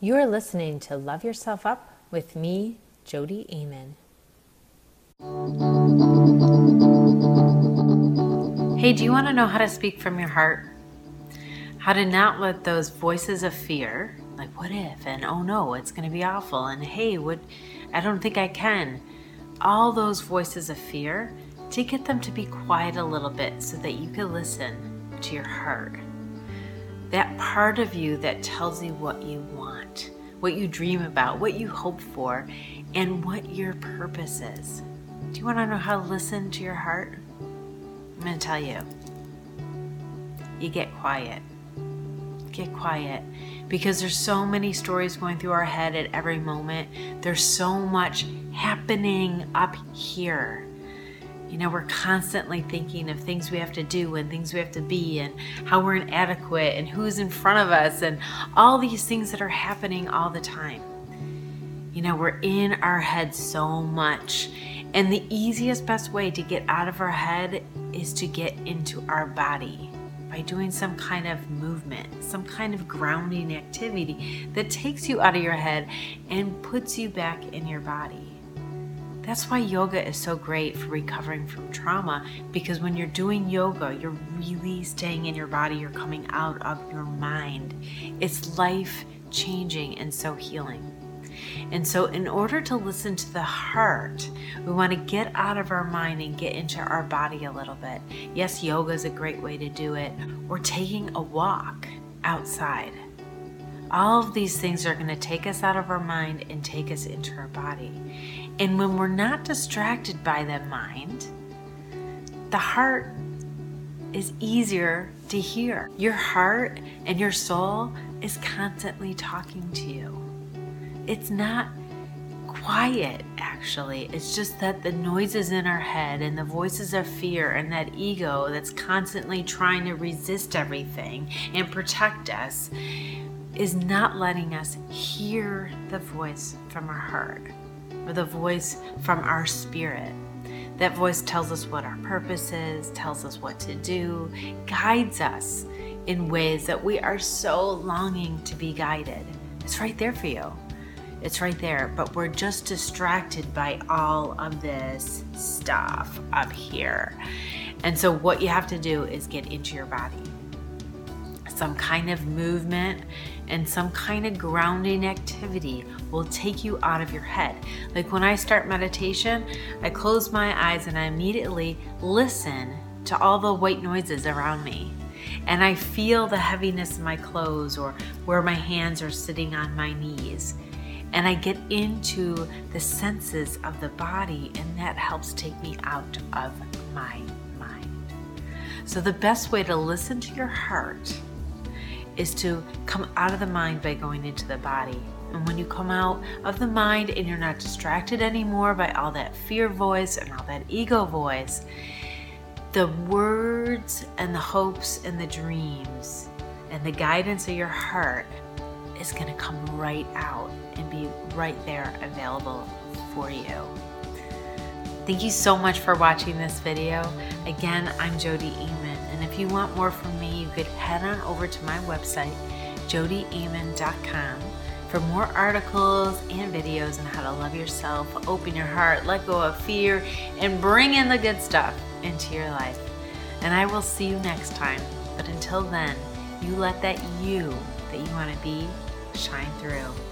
You are listening to Love Yourself Up with me, Jodi Aman. Hey, do you want to know how to speak from your heart? How to not let those voices of fear, like what if, and oh no, it's going to be awful, and hey, what, I don't think I can, all those voices of fear, to get them to be quiet a little bit so that you can listen to your heart. That part of you that tells you what you want, what you dream about, what you hope for, and what your purpose is. Do you want to know how to listen to your heart? I'm going to tell you. You get quiet. Get quiet because there's so many stories going through our head at every moment. There's so much happening up here. You know, we're constantly thinking of things we have to do and things we have to be and how we're inadequate and who's in front of us and all these things that are happening all the time. You know, we're in our head so much. And the easiest, best way to get out of our head is to get into our body by doing some kind of movement, some kind of grounding activity that takes you out of your head and puts you back in your body. That's why yoga is so great for recovering from trauma because when you're doing yoga, you're really staying in your body, you're coming out of your mind. It's life changing and so healing. And so, in order to listen to the heart, we want to get out of our mind and get into our body a little bit. Yes, yoga is a great way to do it, or taking a walk outside. All of these things are going to take us out of our mind and take us into our body. And when we're not distracted by the mind, the heart is easier to hear. Your heart and your soul is constantly talking to you it's not quiet actually it's just that the noises in our head and the voices of fear and that ego that's constantly trying to resist everything and protect us is not letting us hear the voice from our heart or the voice from our spirit that voice tells us what our purpose is tells us what to do guides us in ways that we are so longing to be guided it's right there for you it's right there, but we're just distracted by all of this stuff up here. And so, what you have to do is get into your body. Some kind of movement and some kind of grounding activity will take you out of your head. Like when I start meditation, I close my eyes and I immediately listen to all the white noises around me and I feel the heaviness in my clothes or where my hands are sitting on my knees and I get into the senses of the body, and that helps take me out of my mind. So, the best way to listen to your heart is to come out of the mind by going into the body. And when you come out of the mind and you're not distracted anymore by all that fear voice and all that ego voice, the words and the hopes and the dreams and the guidance of your heart is going to come right out and be right there available for you. Thank you so much for watching this video. Again, I'm Jodi Aman, and if you want more from me, you could head on over to my website, jodiaman.com, for more articles and videos on how to love yourself, open your heart, let go of fear, and bring in the good stuff into your life. And I will see you next time. But until then, you let that you that you want to be shine through.